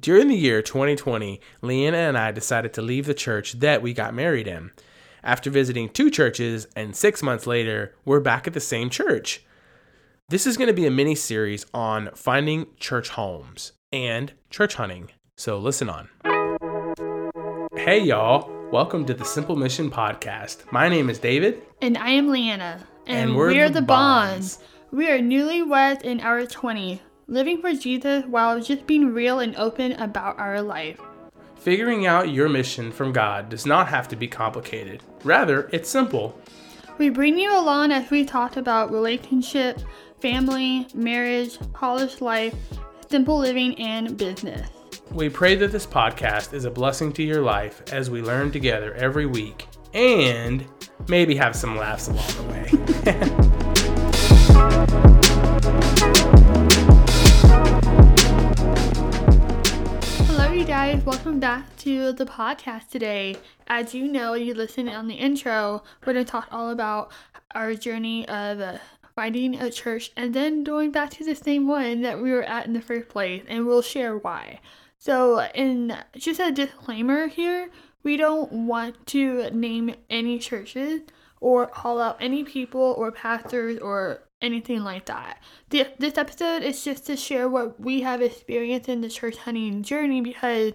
During the year 2020, Leanna and I decided to leave the church that we got married in. After visiting two churches, and six months later, we're back at the same church. This is going to be a mini series on finding church homes and church hunting. So listen on. Hey, y'all. Welcome to the Simple Mission Podcast. My name is David. And I am Leanna. And And, we're we're, the the, Bonds. We are newlyweds in our 20s, living for Jesus while just being real and open about our life. Figuring out your mission from God does not have to be complicated. Rather, it's simple. We bring you along as we talk about relationship, family, marriage, college life, simple living, and business. We pray that this podcast is a blessing to your life as we learn together every week and maybe have some laughs along the way. guys. Welcome back to the podcast today. As you know, you listened on the intro, we're going to talk all about our journey of uh, finding a church and then going back to the same one that we were at in the first place, and we'll share why. So, in just a disclaimer here, we don't want to name any churches or call out any people or pastors or anything like that. This, this episode is just to share what we have experienced in the church hunting journey because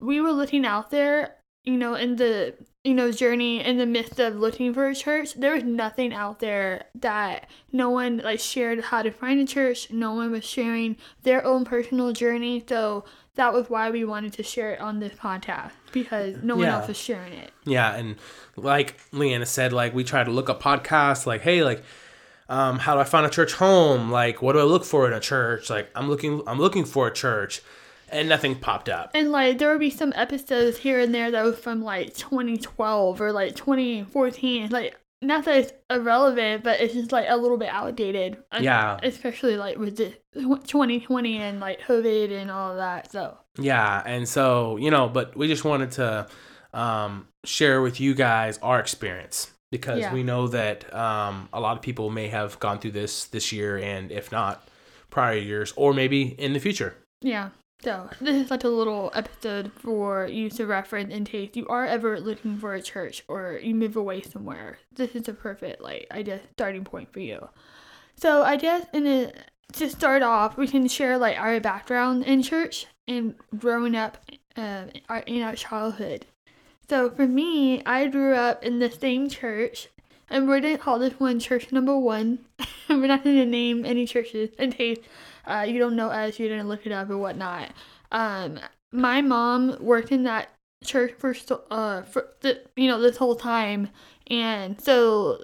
we were looking out there, you know, in the you know journey in the midst of looking for a church. There was nothing out there that no one like shared how to find a church. No one was sharing their own personal journey. So that was why we wanted to share it on this podcast because no one Yeah. else was sharing it. yeah, and like Leanna said, like we try to look up podcasts, like, hey, like, um, how do I find a church home? Like, what do I look for in a church? Like, I'm looking, I'm looking for a church, and nothing popped up. And like there would be some episodes here and there that was from like 2012 or like 2014. Like not that it's irrelevant, but it's just like a little bit outdated. Yeah. Especially like with the 2020 and like COVID and all that. So Yeah, and so you know, but we just wanted to um, share with you guys our experience because Yeah. we know that um, a lot of people may have gone through this this year, and if not, prior years, or maybe in the future. yeah. So this is like a little episode for you to reference in case you are ever looking for a church or you move away somewhere. This is a perfect like I guess starting point for you. So I guess in a, to start off, we can share like our background in church and growing up uh, our- in our childhood. So for me, I grew up in the same church, and we're gonna call this one church number one. we're not gonna name any churches in case uh, you don't know us, you're gonna look it up or whatnot. Um, my mom worked in that church for uh for the, you know this whole time, and so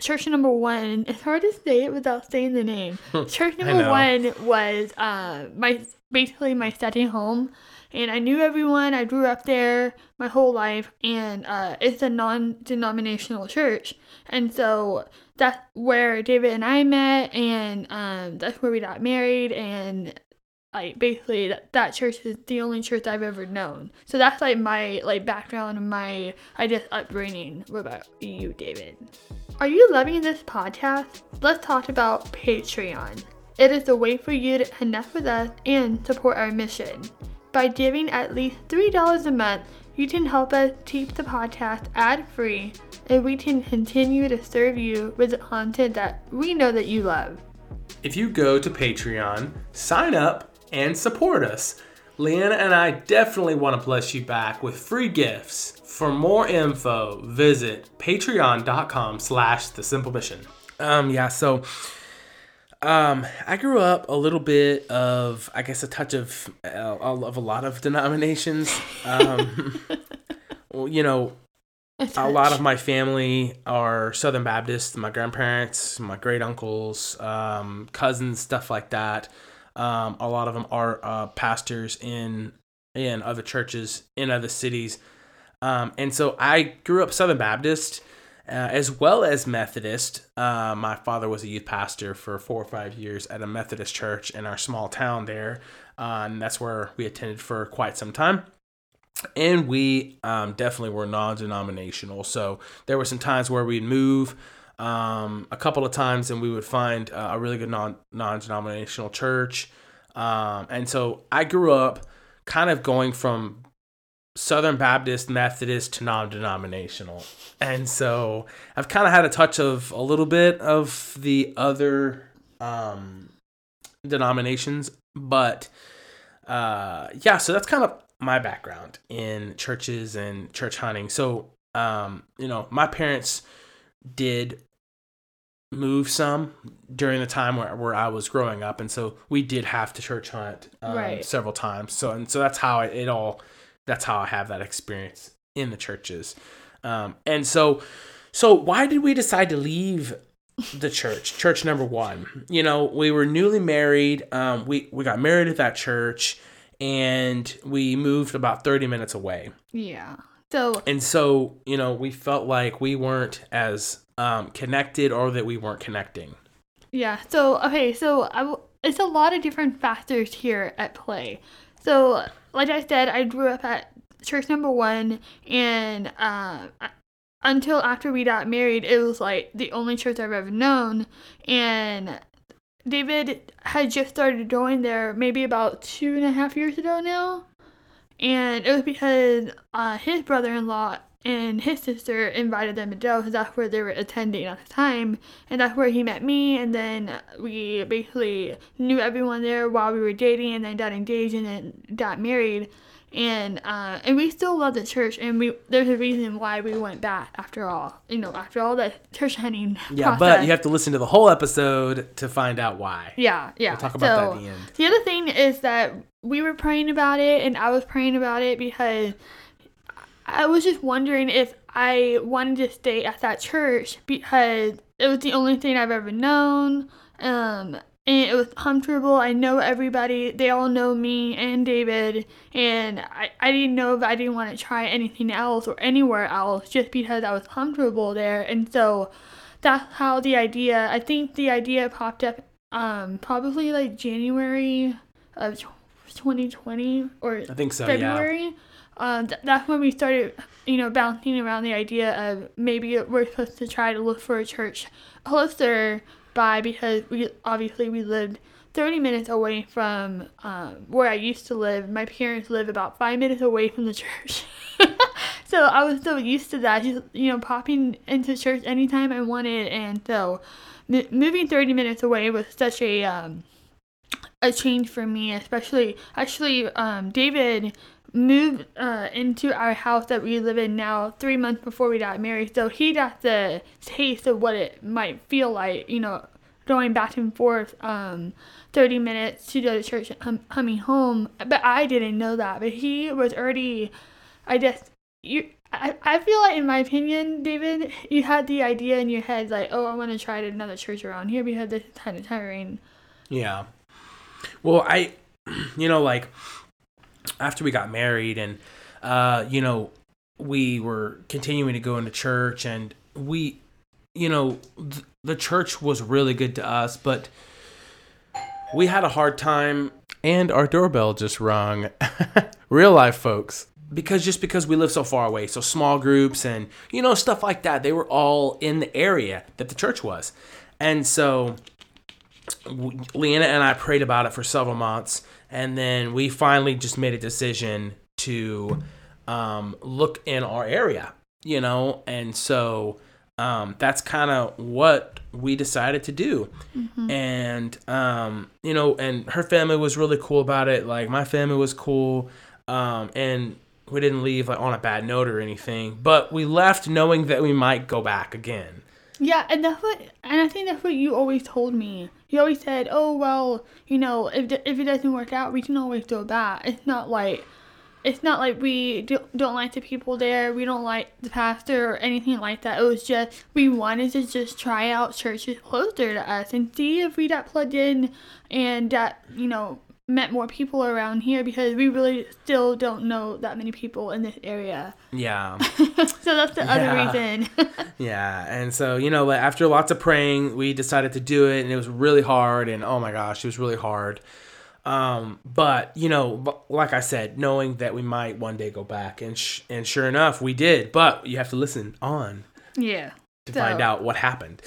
church number one. It's hard to say it without saying the name. church number one was uh my basically my second home and I knew everyone. I grew up there my whole life, and uh, it's a non-denominational church, and so that's where David and I met, and um, that's where we got married, and like basically that, that church is the only church I've ever known. So that's like my like background and my I guess upbringing. What about you, David? Are you loving this podcast? Let's talk about Patreon. It is a way for you to connect with us and support our mission. By giving at least $3 a month, you can help us keep the podcast ad free and we can continue to serve you with the content that we know that you love. If you go to Patreon, sign up, and support us, Leanna and I definitely want to bless you back with free gifts. For more info, visit patreon.com slash the simple mission. Um, yeah, so um, I grew up a little bit of, I guess, a touch of uh, of a lot of denominations. Um, well, you know, a lot of my family are Southern Baptist. My grandparents, my great uncles, um, cousins, stuff like that. Um, a lot of them are uh, pastors in in other churches in other cities, um, and so I grew up Southern Baptist. Uh, as well as Methodist. Uh, my father was a youth pastor for four or five years at a Methodist church in our small town there, uh, and that's where we attended for quite some time. And we um, definitely were non-denominational. So there were some times where we'd move um, a couple of times and we would find uh, a really good non- non-denominational church. Um, and so i grew up kind of going from Southern Baptist Methodist to non-denominational, and so I've kind of had a touch of a little bit of the other um, denominations, but uh, yeah. So that's kind of my background in churches and church hunting. So um, you know, my parents did move some during the time where, where I was growing up, and so we did have to church hunt um, Right. several times. So and so that's how it, it all. That's how I have that experience in the churches, um, and so so why did we decide to leave the church? Church number one. You know, we were newly married. Um, we we got married at that church, and we moved about thirty minutes away. Yeah. So And so, you know, we felt like we weren't as um, connected or that we weren't connecting. Yeah. So okay. So I w- it's a lot of different factors here at play. So like I said, I grew up at church number one, and uh, until after we got married, it was like the only church I've ever known. And David had just started going there maybe about two and a half years ago now. And it was because uh, his brother in law and his sister invited them to go because that's where they were attending at the time. And that's where he met me. And then we basically knew everyone there while we were dating and then got engaged and then got married. And uh, and we still love the church, and we there's a reason why we went back after all, you know, after all the church hunting. Yeah, but you have to listen to the whole episode to find out why. Yeah, yeah. We'll talk about that at the end. The other thing is that we were praying about it, and I was praying about it because I was just wondering if I wanted to stay at that church because it was the only thing I've ever known. Um, and it was comfortable. I know everybody. They all know me and David. And I, I didn't know if I didn't want to try anything else or anywhere else just because I was comfortable there. And so that's how the idea, I think the idea popped up um, probably like January of 2020 or I think so, yeah. Um, th- that's when we started, you know, bouncing around the idea of maybe we're supposed to try to look for a church closer by because we obviously we lived 30 minutes away from um, where I used to live. My parents live about five minutes away from the church. so I was so used to that, just, you know, popping into church anytime I wanted. And so m- moving 30 minutes away was such a, um, a change for me, especially actually um, David moved uh, into our house that we live in now three months before we got married, so he got the taste of what it might feel like, you know, going back and forth um, 30 minutes to go to church and coming home. But I didn't know that, but he was already, I just, you. I, I feel like, in my opinion, David, you had the idea in your head, like, oh, I want to try another church around here because this is kind of tiring. Yeah. Well, I, you know, like after we got married and, uh, you know, we were continuing to go into church and we, you know, th- the church was really good to us, but we had a hard time. And our doorbell just rung. Real life, folks. Because just because we live so far away, so small groups and, you know, stuff like that, they were all in the area that the church was. And so Leanna and I prayed about it for several months, and then we finally just made a decision to um, look in our area, you know, and so um, that's kind of what we decided to do. And um, you know, and her family was really cool about it. Like my family was cool, um, and we didn't leave like on a bad note or anything. But we left knowing that we might go back again. Yeah, and that's what, and I think that's what you always told me. You always said, "Oh well, you know, if if it doesn't work out, we can always do that." It's not like, it's not like we do, don't like the people there, we don't like the pastor or anything like that. It was just we wanted to just try out churches closer to us and see if we got plugged in and that you know met more people around here because we really still don't know that many people in this area. Yeah. so that's the Yeah. other reason. Yeah, and so you know, like, after lots of praying, we decided to do it, and it was really hard. And oh my gosh, it was really hard. Um, but you know, like I said, knowing that we might one day go back, and sh- and sure enough, we did. But you have to listen on yeah. to So- find out what happened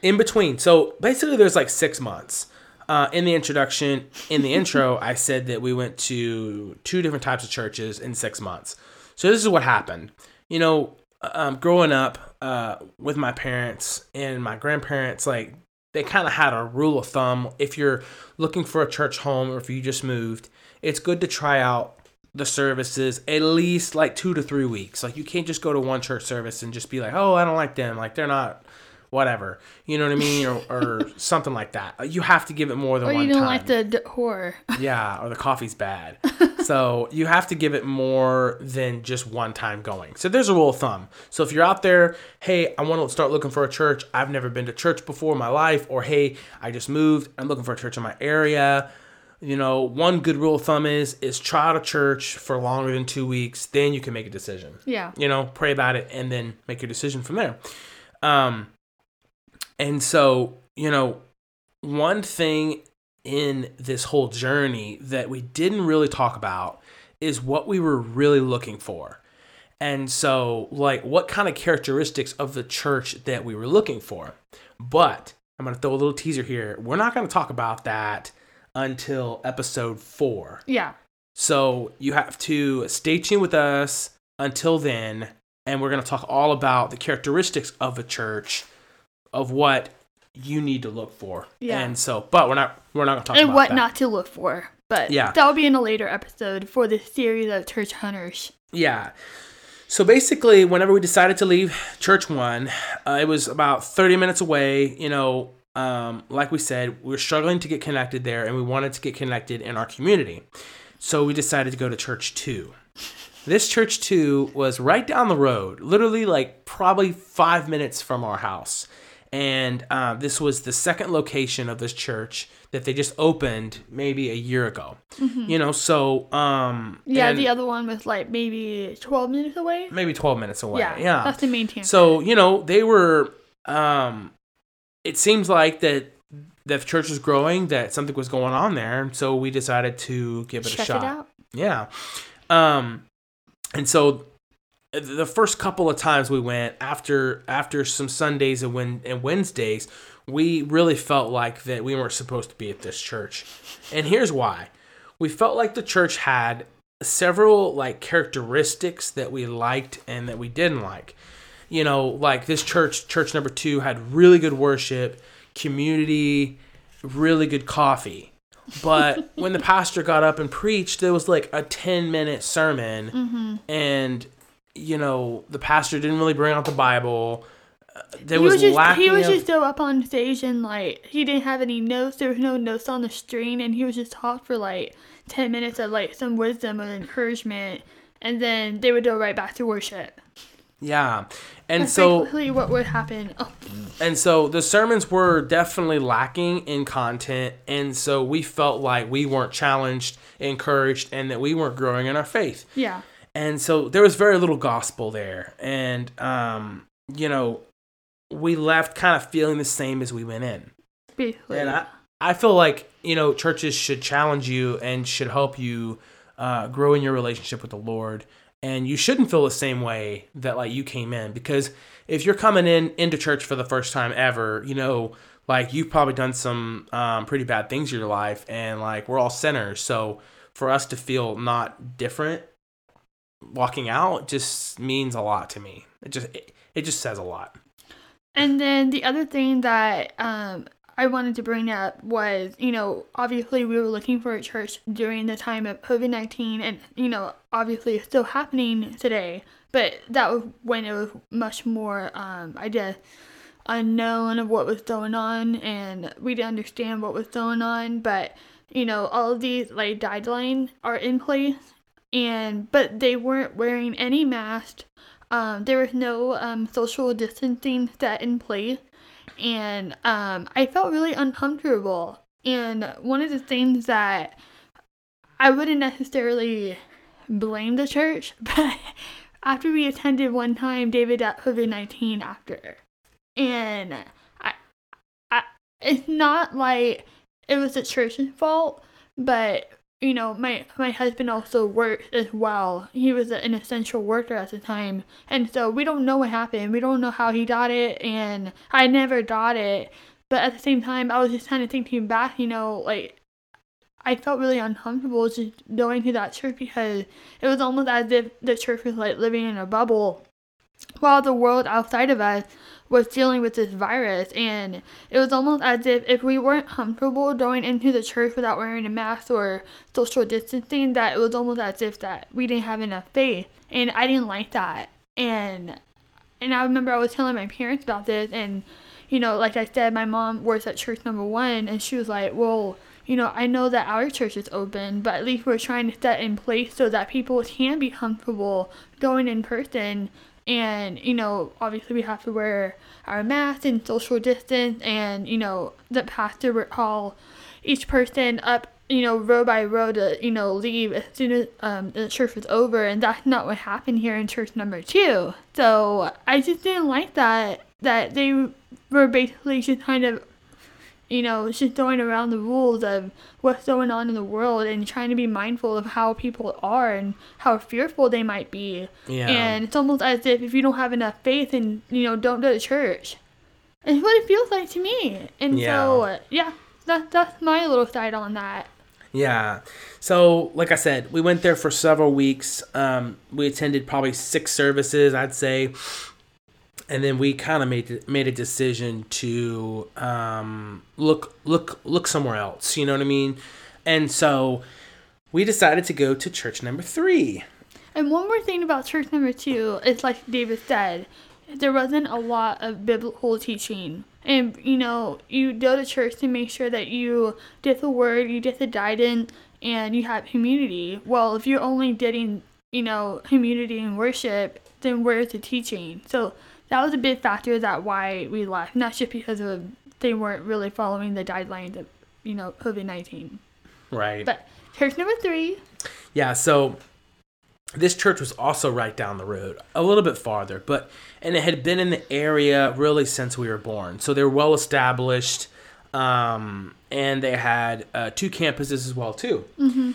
in between. So basically, there's like six months uh, in the introduction, in the intro, I said that we went to two different types of churches in six months. So this is what happened. You know, um, growing up uh, with my parents and my grandparents, like they kind of had a rule of thumb. If you're looking for a church home or if you just moved, it's good to try out the services at least like two to three weeks. Like you can't just go to one church service and just be like, oh, I don't like them. Like they're not whatever. You know what I mean? Or, or something like that. You have to give it more than Or one you don't time. like the d- horror. Yeah, or the coffee's bad. so you have to give it more than just one time going. So there's a rule of thumb. So if you're out there, hey, I want to start looking for a church. I've never been to church before in my life, or hey, I just moved. I'm looking for a church in my area. You know, one good rule of thumb is is try out a church for longer than two weeks. Then you can make a decision. yeah. You know, pray about it and then make your decision from there. Um, and so you know, one thing in this whole journey that we didn't really talk about is what we were really looking for. And so, like, what kind of characteristics of the church that we were looking for. But I'm going to throw a little teaser here. We're not going to talk about that until episode four. Yeah. So you have to stay tuned with us until then, and we're going to talk all about the characteristics of a church, of what you need to look for. Yeah. And so, but we're not we're not going to talk about. And about what that. not to look for. But Yeah. that'll be in a later episode for this series of church hunters. Yeah. So basically, whenever we decided to leave Church One, uh, it was about 30 minutes away. You know, um, like we said, we were struggling to get connected there and we wanted to get connected in our community. So we decided to go to Church Two. This Church Two was right down the road, literally like probably five minutes from our house. And uh, this was the second location of this church that they just opened maybe a year ago. You know, so um, Yeah, the other one was like maybe 12 minutes away. maybe 12 minutes away. Yeah, Yeah. that's the main town. So, you know, they were um it seems like that the church was growing, that something was going on there, so we decided to give it Check a shot. it. Yeah. Um and so the first couple of times we went after after some Sundays and when and Wednesdays, we really felt like that we weren't supposed to be at this church. And here's why. We felt like the church had several like characteristics that we liked and that we didn't like. You know, like this church, church number 2 had really good worship, community, really good coffee. But when the pastor got up and preached, there was like a 10 minute sermon Mm-hmm. and you know the pastor didn't really bring out the bible Uh, there he was, was just lacking he was of, just go up on stage and like he didn't have any notes. There was no notes on the screen, and he was just talk for like ten minutes of like some wisdom and encouragement, and then they would go right back to worship. yeah and That's so basically what would happen. Oh, and so the sermons were definitely lacking in content and so we felt like we weren't challenged encouraged and that we weren't growing in our faith yeah, and so there was very little gospel there and um you know we left kind of feeling the same as we went in basically. And I, I feel like, you know, churches should challenge you and should help you uh, grow in your relationship with the Lord. And you shouldn't feel the same way that like you came in because if you're coming in into church for the first time ever, you know, like you've probably done some um, pretty bad things in your life, and like we're all sinners. So for us to feel not different walking out just means a lot to me. It just it, it just says a lot. And then the other thing that um, I wanted to bring up was, you know, obviously we were looking for a church during the time of COVID 19, and, you know, obviously it's still happening today, but that was when it was much more, um, I guess, unknown of what was going on, and we didn't understand what was going on, but, you know, all of these, like, guidelines are in place, and, but they weren't wearing any mask. Um, there was no um, social distancing set in place, and um, I felt really uncomfortable. And one of the things that I wouldn't necessarily blame the church, but after we attended one time, David got COVID nineteen after, and I, I, it's not like it was the church's fault, but you know, my my husband also worked as well. He was an essential worker at the time, and so we don't know what happened. We don't know how he got it, and I never got it. but at the same time, I was just kind of thinking back, you know, like I felt really uncomfortable just going to that church because it was almost as if the church was like living in a bubble while the world outside of us was dealing with this virus and it was almost as if if we weren't comfortable going into the church without wearing a mask or social distancing that it was almost as if that we didn't have enough faith and i didn't like that and and i remember i was telling my parents about this and you know like i said my mom works at church number one and she was like well you know, I know that our church is open, but at least we're trying to set in place so that people can be comfortable going in person. And, you know, obviously we have to wear our mask and social distance. And, you know, the pastor would call each person up, you know, row by row to, you know, leave as soon as um, the church was over. And that's not what happened here in church number two. So I just didn't like that, that they were basically just kind of you know, just throwing around the rules of what's going on in the world and trying to be mindful of how people are and how fearful they might be. Yeah. And it's almost as if if you don't have enough faith and, you know, don't go to church. It's what it feels like to me. And Yeah. so, yeah, that, that's my little side on that. Yeah. So, like I said, we went there for several weeks. Um, we attended probably six services, I'd say, and then we kind of made made a decision to um, look look look somewhere else. You know what I mean? And so we decided to go to church number three. And one more thing about church number two is like David said, there wasn't a lot of biblical teaching. And you know, you go to church to make sure that you get the word, you get the guidance, and you have community. Well, if you're only getting, you know, community and worship, then where's the teaching? So that was a big factor that why we left, not just because of they weren't really following the guidelines of, you know, COVID nineteen. Right. But church number three, Yeah, so this church was also right down the road, a little bit farther, but and it had been in the area really since we were born. So they were well established, um, and they had uh, two campuses as well too. mm-hmm.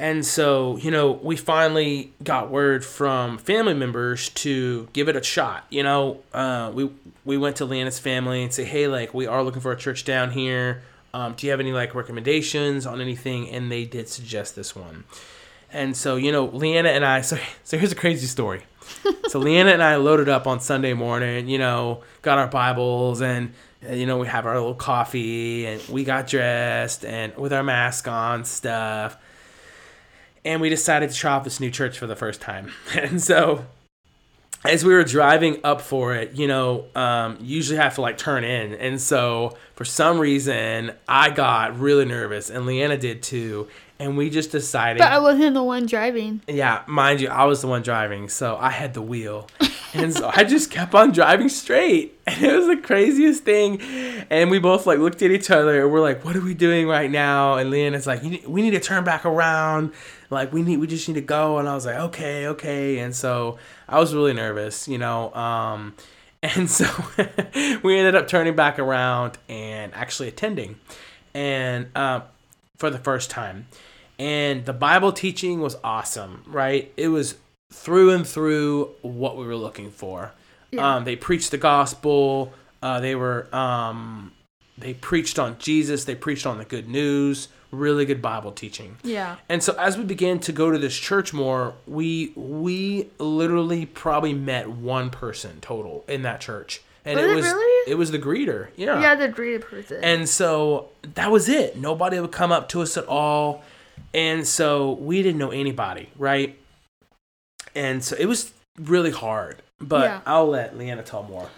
And so you know, we finally got word from family members to give it a shot. You know, uh, we we went to Leanna's family and say, hey, like we are looking for a church down here. Um, do you have any like recommendations on anything? And they did suggest this one. And so, you know, Leanna and I, so, so here's a crazy story. so Leanna and I loaded up on Sunday morning, you know, got our Bibles and, uh, you know, we have our little coffee and we got dressed and with our mask on stuff. And we decided to try out this new church for the first time. And so as we were driving up for it, you know, um, you usually have to like turn in. And so for some reason, I got really nervous and Leanna did too. And we just decided. but I wasn't the one driving. Yeah, mind you, I was the one driving, so I had the wheel. And so I just kept on driving straight. And it was the craziest thing. And we both like looked at each other and we're like, what are we doing right now? And Leanna's like, we need to turn back around. Like we need we just need to go. And I was like, okay, okay. And so I was really nervous, you know. Um and so we ended up turning back around and actually attending. And um for the first time. And the Bible teaching was awesome, right? It was through and through what we were looking for. Yeah. Um, they preached the gospel. Uh, they were um, they preached on Jesus. They preached on the good news. Really good Bible teaching. Yeah. And so as we began to go to this church more, we we literally probably met one person total in that church. And Was it it was really? it was the greeter. Yeah. Yeah, the greeter person. And so that was it. Nobody would come up to us at all. And so we didn't know anybody, right? And so it was really hard. But Yeah. I'll let Leanna tell more.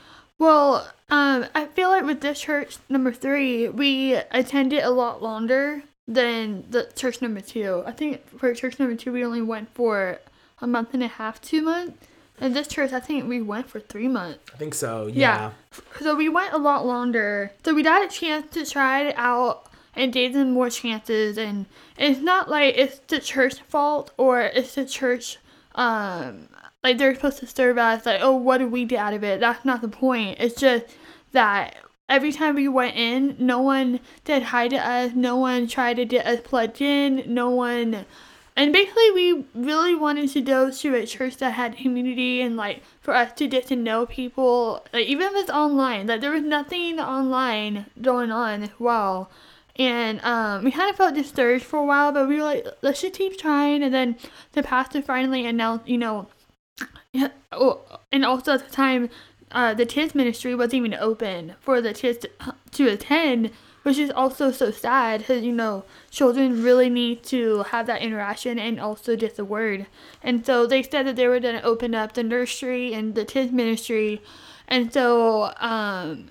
Well, um, I feel like with this church number three, we attended a lot longer than the church number two. I think for church number two, we only went for a month and a half, two months. And this church, I think we went for three months. I think so. Yeah. Yeah. So we went a lot longer. So we got a chance to try it out and gave them more chances. And it's not like it's the church fault or it's the church, um, like they're supposed to serve us, like, oh, what did we get out of it? That's not the point. It's just that every time we went in, no one said hi to us, no one tried to get us plugged in, no one. And basically, we really wanted wanted to go to a church that had community and like for us to get to know people, like even if it's online, like there was nothing online going on as well. And um, we kind of felt discouraged for a while, but we were like, let's just keep trying. And then the pastor finally announced, you know, oh, and also at the time, uh, the kids ministry wasn't even open for the kids to, to attend, which is also so sad because you know children really need to have that interaction and also just the word. And so they said that they were going to open up the nursery and the kids ministry, and so um,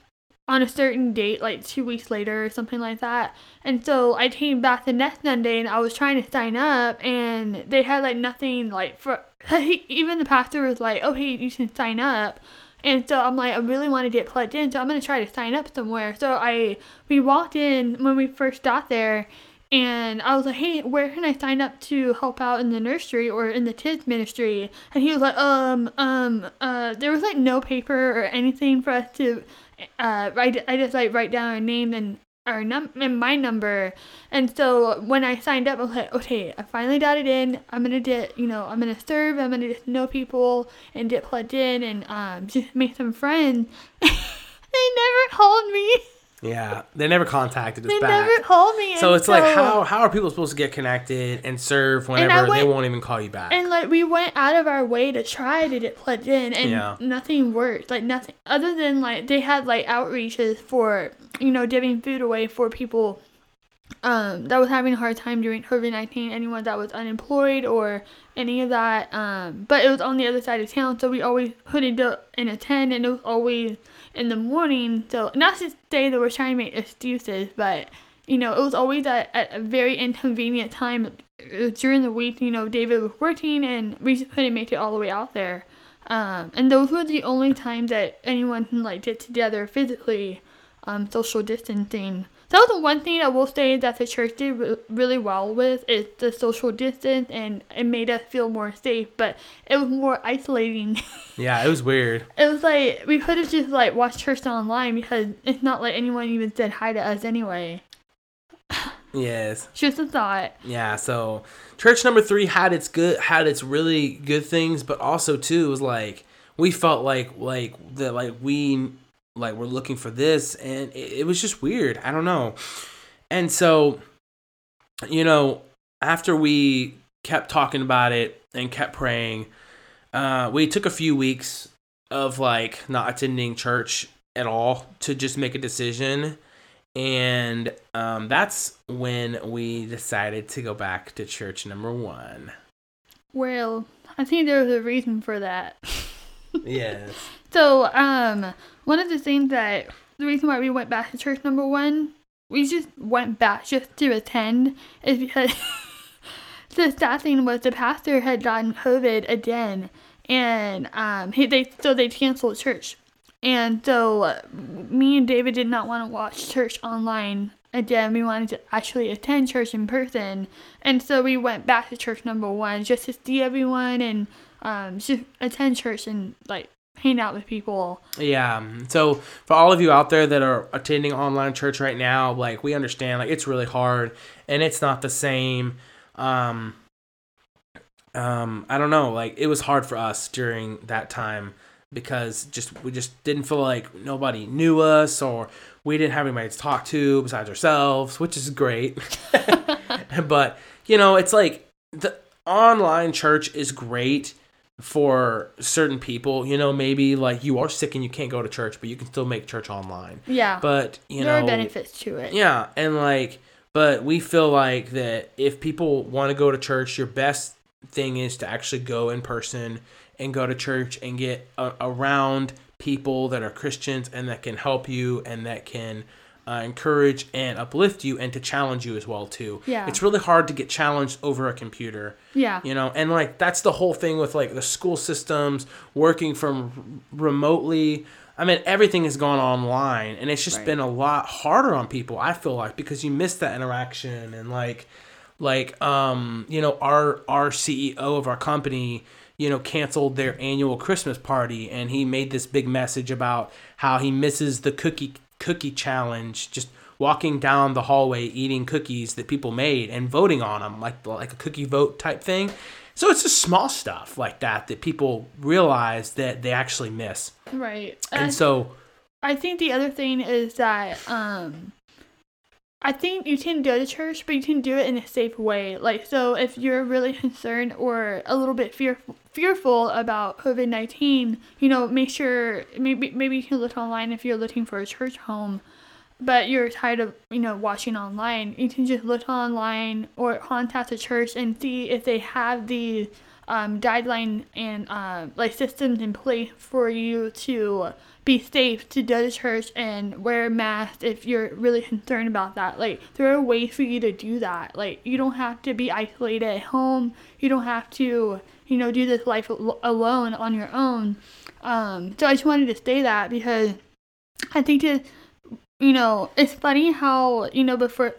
on a certain date, like two weeks later or something like that. And so I came back the next Sunday and I was trying to sign up, and they had like nothing like for even the pastor was like, "Oh, hey, you can sign up." And so I'm like, I really want to get plugged in, so I'm gonna try to sign up somewhere. So I we walked in when we first got there, and I was like, hey, where can I sign up to help out in the nursery or in the kids ministry? And he was like, um, um, uh, there was like no paper or anything for us to, uh, write. I just like write down our name and our num and my number. And so when I signed up, I was like, okay, I finally got it in. I'm gonna get, you know, I'm gonna serve. I'm gonna just know people and get plugged in and um just make some friends. they never called me. Yeah, they never contacted us They back. never called me. so and it's like how how are people supposed to get connected and serve whenever they went- won't even call you back? And like we went out of our way to try to get plugged in, and Yeah. nothing worked. Like nothing other than like they had like outreaches for you know giving food away for people um, that was having a hard time during COVID nineteen. Anyone that was unemployed or any of that. Um, but it was on the other side of town, so we always couldn't go and attend, and it was always in the morning. So not to say that we're trying to make excuses, but you know, it was always at, at a very inconvenient time during the week. You know, David was working, and we couldn't make it all the way out there. Um, and those were the only times that anyone like get together physically, um, social distancing. That was the one thing I will say that the church did re- really well with is the social distance, and it made us feel more safe. But it was more isolating. yeah, it was weird. it was like we could have just like watched church online because it's not like anyone even said hi to us anyway. Yes. Just a thought. Yeah, so church number three had its good had its really good things, but also too was like we felt like like that like we like we're looking for this and it, it was just weird. I don't know. And so you know, after we kept talking about it and kept praying, uh we took a few weeks of like not attending church at all to just make a decision and um, that's when we decided to go back to church number one. Well, I think there was a reason for that. Yes. So, um, one of the things that the reason why we went back to church number one, we just went back just to attend, is because the sad thing was the pastor had gotten COVID again, and um, he they so they canceled church, and so uh, me and David did not want to watch church online again. We wanted to actually attend church in person, and so we went back to church number one just to see everyone and um, just attend church and like hang out with people. Yeah. um, So for all of you out there that are attending online church right now, like we understand, like it's really hard and it's not the same. Um, um, I don't know. Like it was hard for us during that time because just we just didn't feel like nobody knew us or we didn't have anybody to talk to besides ourselves, which is great. but you know, it's like the online church is great for certain people. You know, maybe like you are sick and you can't go to church, but you can still make church online. Yeah, But you there know, there are benefits to it. yeah, and like, but we feel like that if people want to go to church, your best thing is to actually go in person and go to church and get a- around people that are Christians and that can help you and that can uh, encourage and uplift you and to challenge you as well too. Yeah. it's really hard to get challenged over a computer Yeah, you know and like that's the whole thing with like the school systems working from r- remotely i mean everything has gone online and it's just Right. been a lot harder on people i feel like because you miss that interaction and like like um you know our our ceo of our company you know canceled their annual christmas party and he made this big message about how he misses the cookie cookie challenge just walking down the hallway eating cookies that people made and voting on them like like a cookie vote type thing So it's just small stuff like that that people realize that they actually miss. Right. And so I think the other thing is that um I think you can go to church, but you can do it in a safe way. Like, so if you're really concerned or a little bit fearful, fearful about COVID nineteen, you know, make sure maybe maybe you can look online if you're looking for a church home, but you're tired of you know watching online. You can just look online or contact the church and see if they have the um, guideline and uh, like systems in place for you to be safe to go to church and wear a mask if you're really concerned about that. Like, there are ways for you to do that. Like, you don't have to be isolated at home. You don't have to, you know, do this life al- alone on your own. Um, so I just wanted to say that because I think to, you know, it's funny how, you know, before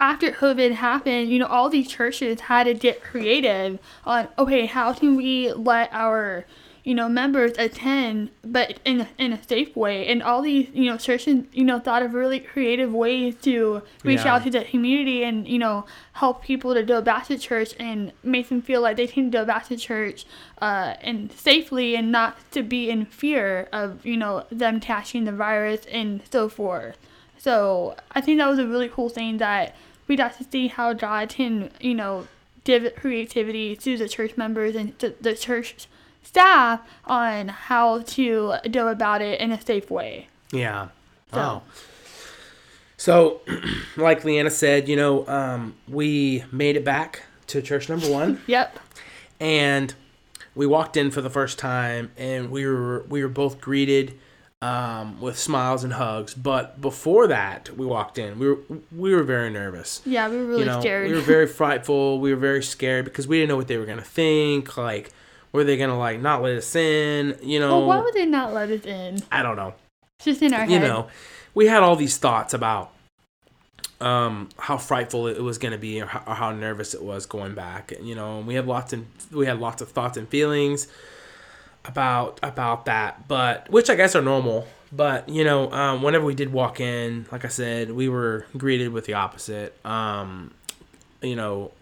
after COVID happened, you know, all these churches had to get creative on okay, how can we let our you know, members attend, but in in a safe way. And all these, you know, churches, you know, thought of really creative ways to reach Yeah. out to the community and you know help people to go back to church and make them feel like they can go back to church uh, and safely and not to be in fear of you know them catching the virus and so forth. So I think that was a really cool thing that we got to see how God can you know give creativity to the church members and the church staff on how to go about it in a safe way. Yeah. So- Wow. So, like Leanna said, you know, um, we made it back to church number one, Yep. and we walked in for the first time, and we were we were both greeted um, with smiles and hugs. But before that, we walked in, we were we were very nervous. Yeah, we were really you know, scared. we were very frightful. We were very scared because we didn't know what they were gonna think. Like, were they gonna like not let us in? You know, well, why would they not let us in? I don't know. It's just in our you head. know, we had all these thoughts about um, how frightful it was going to be, or how, or how nervous it was going back. You know, and we had lots and we had lots of thoughts and feelings about about that, but which I guess are normal. But you know, um, whenever we did walk in, like I said, we were greeted with the opposite. Um, you know,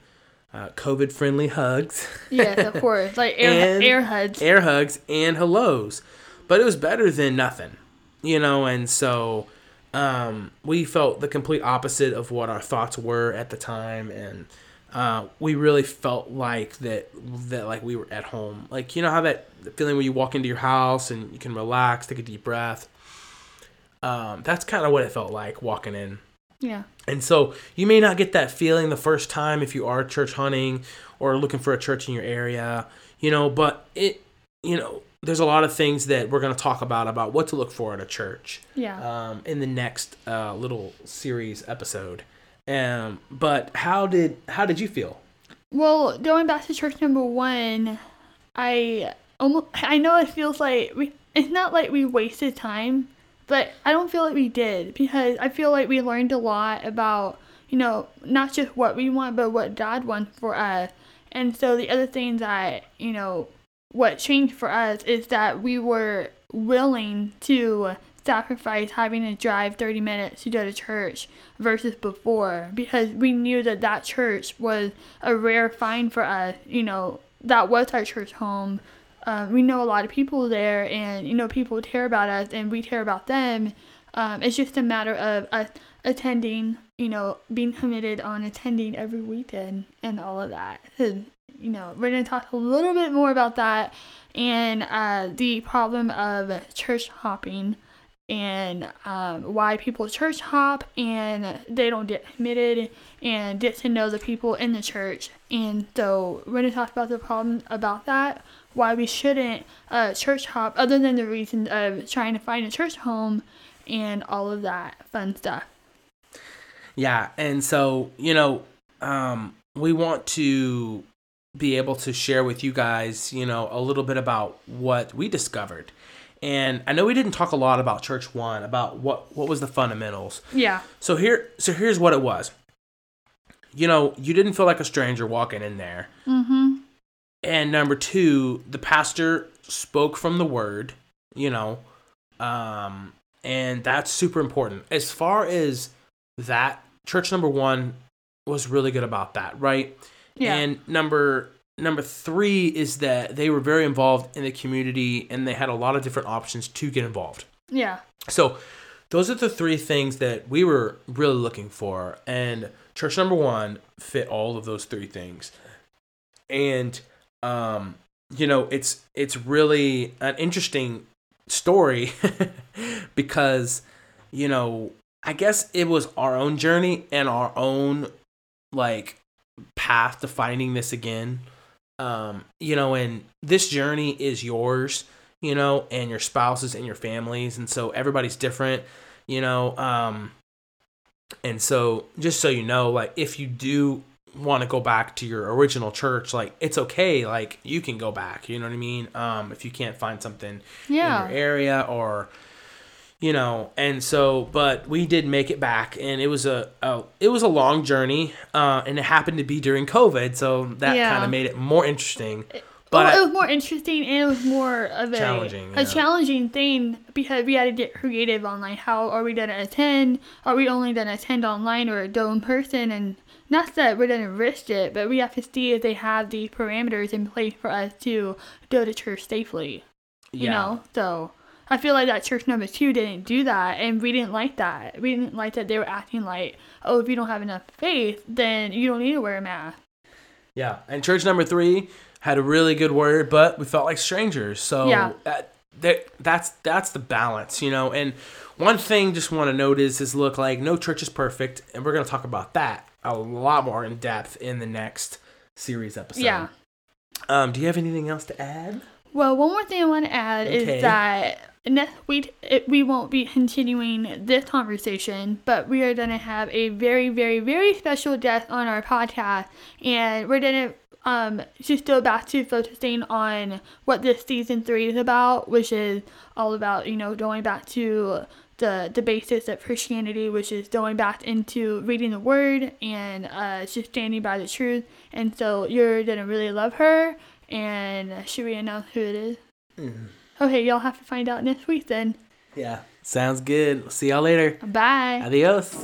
uh, COVID friendly hugs. yes, of course. Like air, And- air hugs. air hugs and hellos but it was better than nothing you know and so um, we felt the complete opposite of what our thoughts were at the time and uh, we really felt like that that like we were at home like you know how that feeling when you walk into your house and you can relax take a deep breath um, that's kind of what it felt like walking in Yeah. and so you may not get that feeling the first time if you are church hunting or looking for a church in your area, you know, but it, you know, there's a lot of things that we're going to talk about about what to look for at a church Yeah. um, in the next uh, little series episode. Um, but how did how did you feel? Well, going back to church number one, I almost I know it feels like we. It's not like we wasted time, but I don't feel like we did because I feel like we learned a lot about you know not just what we want, but what God wants for us. And so the other thing that you know what changed for us is that we were willing to sacrifice having to drive 30 minutes to go to church versus before because we knew that that church was a rare find for us you know that was our church home um, we know a lot of people there and you know people care about us and we care about them. Um, it's just a matter of attending you know being committed on attending every weekend and all of that. You know we're going to talk a little bit more about that and uh, the problem of church hopping and um, why people church hop and they don't get committed and get to know the people in the church. And so we're going to talk about the problem about that, why we shouldn't uh, church hop, other than the reason of trying to find a church home and all of that fun stuff. Yeah, and so you know, um, we want to be able to share with you guys, you know, a little bit about what we discovered. And I know we didn't talk a lot about Church One, about what what was the fundamentals. Yeah. So here, so here's what it was. You know, you didn't feel like a stranger walking in there. Mm-hmm. And number two, the pastor spoke from the word, you know, um, and that's super important. As far as that, church number one was really good about that, right? Yeah. And number number three is that they were very involved in the community and they had a lot of different options to get involved. Yeah. So those are the three things that we were really looking for. And church number one fit all of those three things. And um, you know, it's it's really an interesting story because, you know, I guess it was our own journey and our own like path to finding this again. Um, you know, and this journey is yours, you know, and your spouses and your families, and so everybody's different, you know. Um, and so just so you know, like if you do want to go back to your original church, like it's okay, like you can go back, you know what I mean? Um, if you can't find something Yeah. in your area or you know and so but we did make it back and it was a, a it was a long journey uh, and it happened to be during covid so that Yeah. kind of made it more interesting But well, it was more interesting and it was more of a Challenging, a yeah. challenging thing because we had to get creative online. How are we gonna attend? Are we only gonna attend online or go in person? And not that we're gonna risk it, but we have to see if they have the parameters in place for us to go to church safely. You yeah know, so I feel like that church number two didn't do that, and we didn't like that. We didn't like that they were acting like, oh, if you don't have enough faith, then you don't need to wear a mask. yeah and church number three had a really good word but we felt like strangers so Yeah. that, that that's that's the balance you know and one thing just want to note is is look like no church is perfect and we're going to talk about that a lot more in depth in the next series episode Yeah. um do you have anything else to add Well, one more thing I want to add Okay. is that it, we won't be continuing this conversation, but we are going to have a very, very, very special guest on our podcast, and we're going to um just go back to focusing on what this season three is about, which is all about you know going back to the the basis of Christianity, which is going back into reading the Word and uh, just standing by the truth. And so you're gonna really love her. And should we announce who it is? Okay, y'all have to find out next week then. Yeah. Sounds good. See y'all later. Bye. Adios.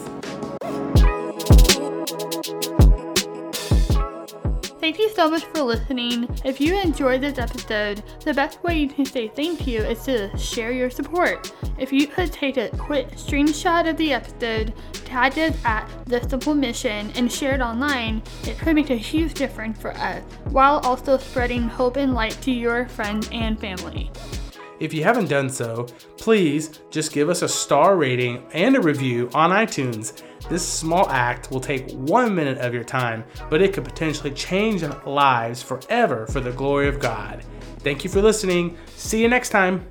Thank you so much for listening. If you enjoyed this episode, the best way you can say thank you is to share your support. If you could take a quick screenshot of the episode, tag us at The Simple Mission, and share it online, it could make a huge difference for us, while also spreading hope and light to your friends and family. If you haven't done so, please just give us a star rating and a review on iTunes. This small act will take one minute of your time, but it could potentially change lives forever for the glory of God. Thank you for listening. See you next time.